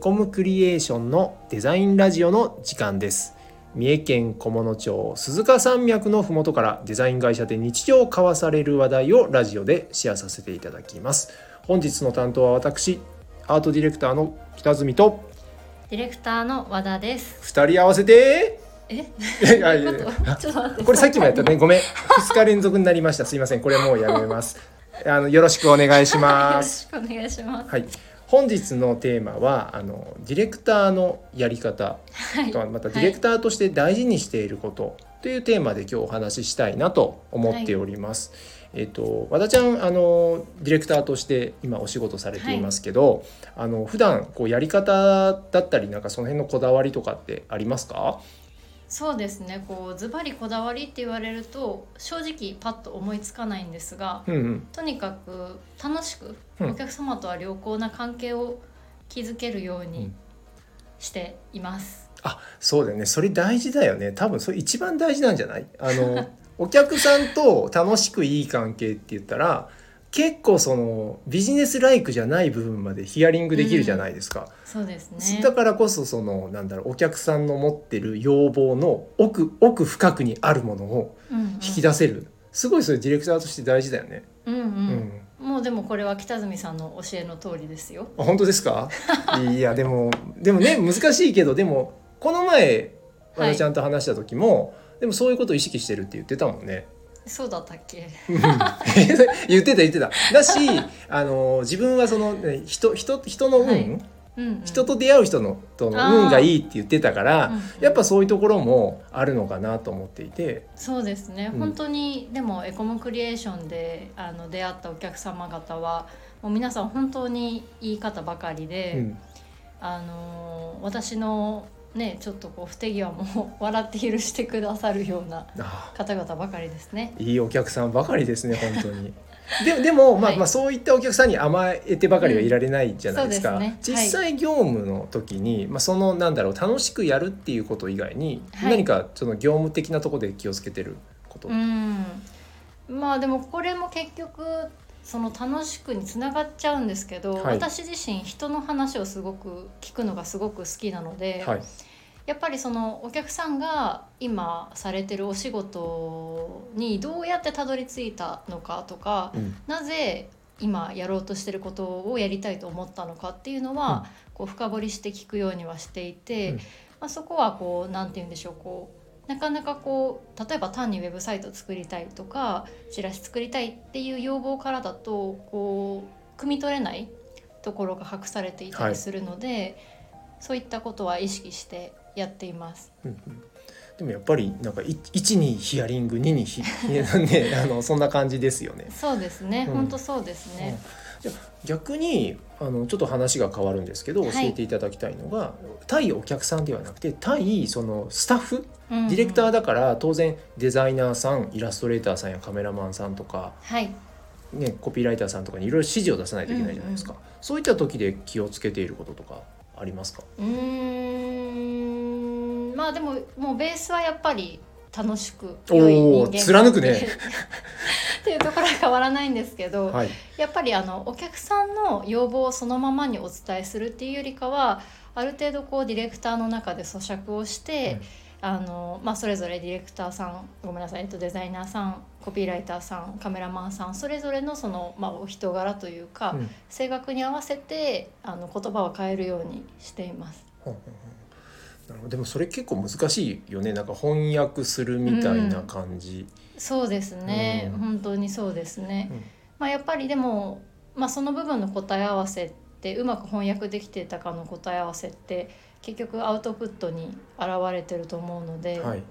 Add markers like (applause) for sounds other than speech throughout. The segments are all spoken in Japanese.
コムクリエーションのデザインラジオの時間です三重県菰野町鈴鹿山脈のふもとからデザイン会社で日常交わされる話題をラジオでシェアさせていただきます。本日の担当は私アートディレクターの北住と。ディレクター。の和田です。二人合わせて？え、いやいやこれさっきもやったね。ごめん。2日連続になりました。すいません。これもうやめます。あのよろしくお願いし (laughs) よろますしくお願いします。はい本日のテーマはあのディレクターのやり方はいとまたディレクターとして大事にしていることというテーマで今日お話ししたいなと思っております。えっ、と和田ちゃんあのディレクターとして今お仕事されていますけど、あの普段こうやり方だったりなんかその辺のこだわりとかってありますか？そうですね。こうズバリこだわりって言われると正直パッと思いつかないんですが、うんうん。とにかく楽しくうん。お客様とは良好な関係を築けるようにうん。しています。あそうだよね。それ大事だよね。多分それ一番大事なんじゃない？あの (laughs) お客さんと楽しくいい関係って言ったら結構そのビジネスライクじゃない部分までヒアリングできるじゃないですか。そうですね。だからこそそのなんだろうお客さんの持ってる要望の奥奥深くにあるものをうんうん引き出せる、すごいそれディレクターとして大事だよね。うんううんん。もうでもこれは北住さんの教えの通りですよ。あ本当ですか？(laughs) いやでもでもね難しいけどでもこの前和田ちゃんと話した時も、でもそういうことを意識してるって言ってたもんね。そうだったっけ？うん (laughs) 言ってた言ってた。だしあの自分はそのね人人人の運、はいうんうん。人と出会う人のとの運がいいって言ってたから、うんうんやっぱそういうところもあるのかなと思っていて。そうですね、うん本当にでもエコムクリエーションであの出会ったお客様方はもう皆さん本当にいい方ばかりで、うんあの私のねちょっとこう不手際も (laughs) 笑って許してくださるようなあ方々ばかりですね。いいお客さんばかりですね (laughs) 本当に。ででも、まあはい。まあそういったお客さんに甘えてばかりはいられないじゃないですか、うんすね。実際業務の時に、まあ、そのなんだろう楽しくやるっていうこと以外に、はい。何かその業務的なところで気をつけてること、うん。まあでもこれも結局その楽しくにつながっちゃうんですけど、はい。私自身人の話をすごく聞くのがすごく好きなので、はい。やっぱりそのお客さんが今されてるお仕事にどうやってたどり着いたのかとかうん。なぜ今やろうとしてることをやりたいと思ったのかっていうのは、こう深掘りして聞くようにはしていて、うん。まあ、そこはこうなんて言うんでしょうこうなかなかこう例えば単にウェブサイト作りたいとかチラシ作りたいっていう要望からだとこう汲み取れないところが隠されていたりするので、そういったことは意識してやっています。うんうんでもやっぱりなんか1にヒアリング2にヒ (laughs) ねあのそんな感じですよね。そうですね、うん本当そうですね。じゃあ逆にあのちょっと話が変わるんですけどはい。教えていただきたいのが、対お客さんではなくて対そのスタッフうんうん。ディレクターだから当然デザイナーさんイラストレーターさんやカメラマンさんとか、はい。ね、コピーライターさんとかにいろいろ指示を出さないといけないじゃないですか、そういった時で気をつけていることとかありますか？うーん。まあでももうベースはやっぱり楽しく良い人間貫くね。(laughs) っていうところは変わらないんですけど、はい、やっぱりあのお客さんの要望をそのままにお伝えするっていうよりかはある程度こうディレクターの中で咀嚼をして、あのまあ、それぞれディレクターさんごめんなさい、えっと、デザイナーさんコピーライターさんカメラマンさんそれぞれのその、まあ、お人柄というか、うん。性格に合わせてあの言葉を変えるようにしています。ほんでもそれ結構難しいよね。なんか翻訳するみたいな感じ、そうですね、うん。本当にそうですね、うん。まあ、やっぱりでも、まあ、その部分の答え合わせってうまく翻訳できてたかの答え合わせって結局アウトプットに現れてると思うので、はい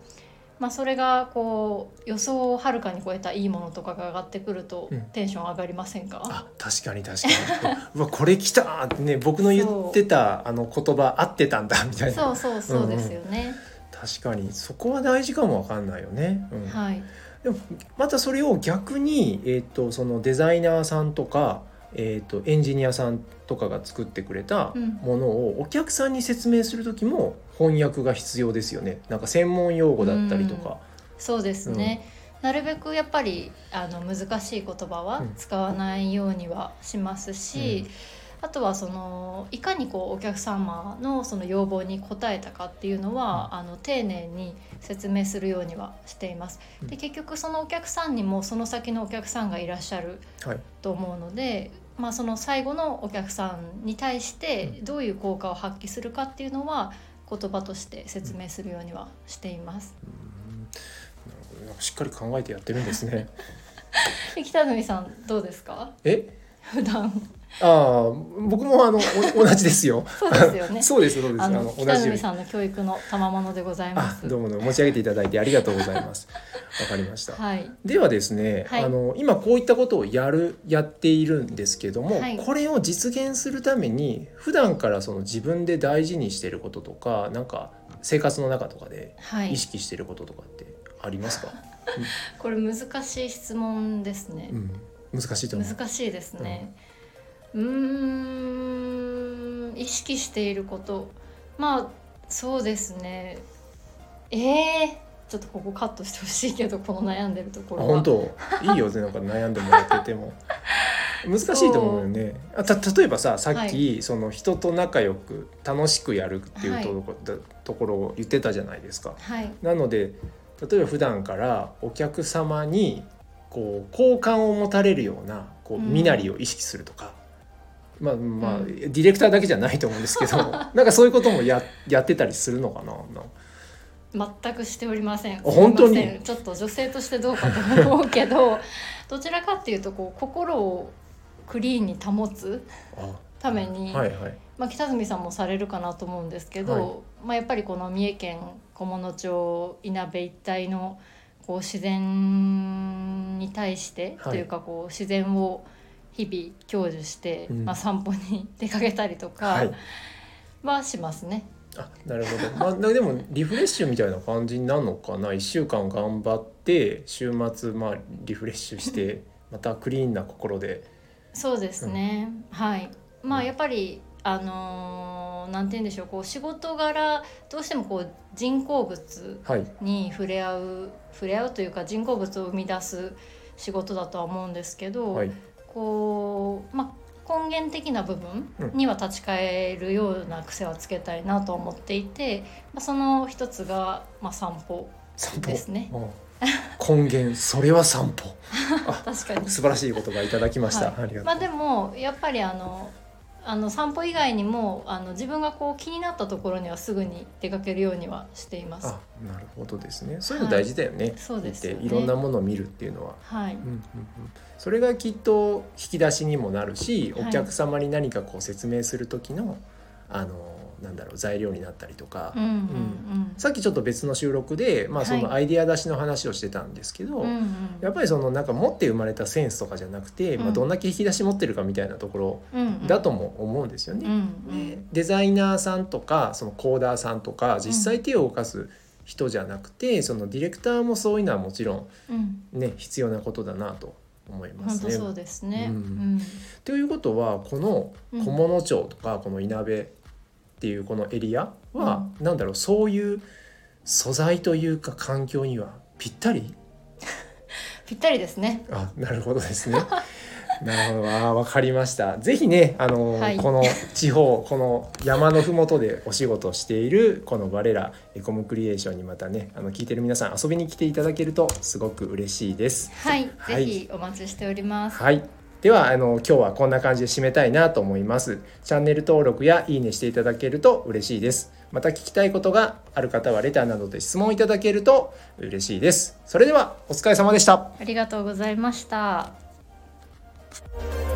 まあ、それがこう予想をはるかに超えたいいものとかが上がってくるとうん。テンション上がりませんか、あ確かに確かに。うわこれ来たってね僕の言ってたあの言葉合ってたんだみたいな。そうそうそうですよね、確かに。そこは大事かもわかんないよね、うん。はい。でもまたそれを逆に、えー、とそのデザイナーさんとか、えー、とエンジニアさんとかが作ってくれたうん。ものをお客さんに説明する時も翻訳が必要ですよね。なんか専門用語だったりとか。そうですね、なるべくやっぱりあの難しい言葉はうん。使わないようにはしますし、あとはそのいかにこうお客様のその要望に応えたかっていうのは、あの丁寧に説明するようにはしています。で結局そのお客さんにもその先のお客さんがいらっしゃるはい。と思うので、まあ、その最後のお客さんに対してどういう効果を発揮するかっていうのは言葉として説明するようにはしています。しっかり考えてやってるんですね。(laughs) で北住さんどうですか？え？普段。ああ僕もあのお (laughs) 同じですよ。そうですよね。そうですそうです。あの同北住さんの教育の賜物でございまあす。どうもどうも持ち上げていただいてありがとうございます。わかりました。はい、ではですね、はい。あの今こういったことをやるやっているんですけども、はい。これを実現するために普段からその自分で大事にしていることとかなんか生活の中とかではい。意、識していることとかってありますか、(laughs) これ難しい質問ですね。うん、難しいと思う。難しいですね。うーん意識していること。まあそうですね。えー、ちょっとここカットしてほしいけどこの悩んでるところは。あ本当？いいよなんか悩んでもらってても。(laughs) 難しいと思うよね。あた例えばささっき、その人と仲良く楽しくやるっていうとこ,、ところを言ってたじゃないですか。はい。なので例えば普段からお客様にこう好感を持たれるようなこううん。身なりを意識するとか、まあまあ、うん。ディレクターだけじゃないと思うんですけど (laughs) なんかそういうこともややってたりするのかなな全くしておりません。本当に？ちょっと女性としてどうかと思うけど (laughs) どちらかっていうとこう心をクリーンに保つあために、はいはい。まあ、北住さんもされるかなと思うんですけど、はい。まあ、やっぱりこの三重県菰野町いなべ一帯のこう自然に対して、はい。というかこう自然を日々享受して、うん。まあ、散歩に出かけたりとかはしますね。あなるほど、まあ、だでもリフレッシュみたいな感じになるのかな？1週間頑張って週末まあリフレッシュして (laughs) またクリーンな心で。そうですね、はい。まあうん。やっぱりあのーなんて言うんでしょうこう仕事柄どうしてもこう人工物はい。に触れ合う触れ合うというか人工物を生み出す仕事だとは思うんですけど、はい。こう、まあ、根源的な部分うん。には立ち返るような癖はつけたいなと思っていて、まあ、その一つが、まあ、散歩ですね。うん根源それは散歩。(laughs) 確かに。素晴らしい言葉いただきました、はい。あまあ、でもやっぱりあのあの散歩以外にもあの自分がこう気になったところにはすぐに出かけるようにはしています。あなるほどですね。そういうの大事だよね、そうです。よねいろんなものを見るっていうのは、はい。うんうんうん、それがきっと引き出しにもなるしはい。お客様に何かこう説明する時の、あのなんだろう材料になったりとか、うんうんさっきちょっと別の収録で、まあ、そのはアイデア出しの話をしてたんですけど、うんうん。うんやっぱりそのなんか持って生まれたセンスとかじゃなくて、まあ、うんどんだけ引き出し持ってるかみたいなところうんうん。だとも思うんですよね。うんうん。でデザイナーさんとかそのコーダーさんとか実際手を動かす人じゃなくて、そのディレクターもそういうのはもちろんうん。ね必要なことだなと思いますね。そうですね。ううん。んということはこのうん菰野町とかこのいなべっていうこのエリアは、なんだろうそういう素材というか環境にはぴったり？(laughs) ぴったりですね。あなるほどですね。(laughs) なるほどあーわかりました。ぜひねあのーはいこの地方この山のふもとでお仕事しているこの我らエコムクリエーションにまたねあの聞いてる皆さん遊びに来ていただけるとすごく嬉しいです。はい、はいぜひお待ちしております。はい。ではあの今日はこんな感じで締めたいなと思います。チャンネル登録やいいねしていただけると嬉しいです。また聞きたいことがある方はレターなどで質問いただけると嬉しいです。それではお疲れ様でした。ありがとうございました。「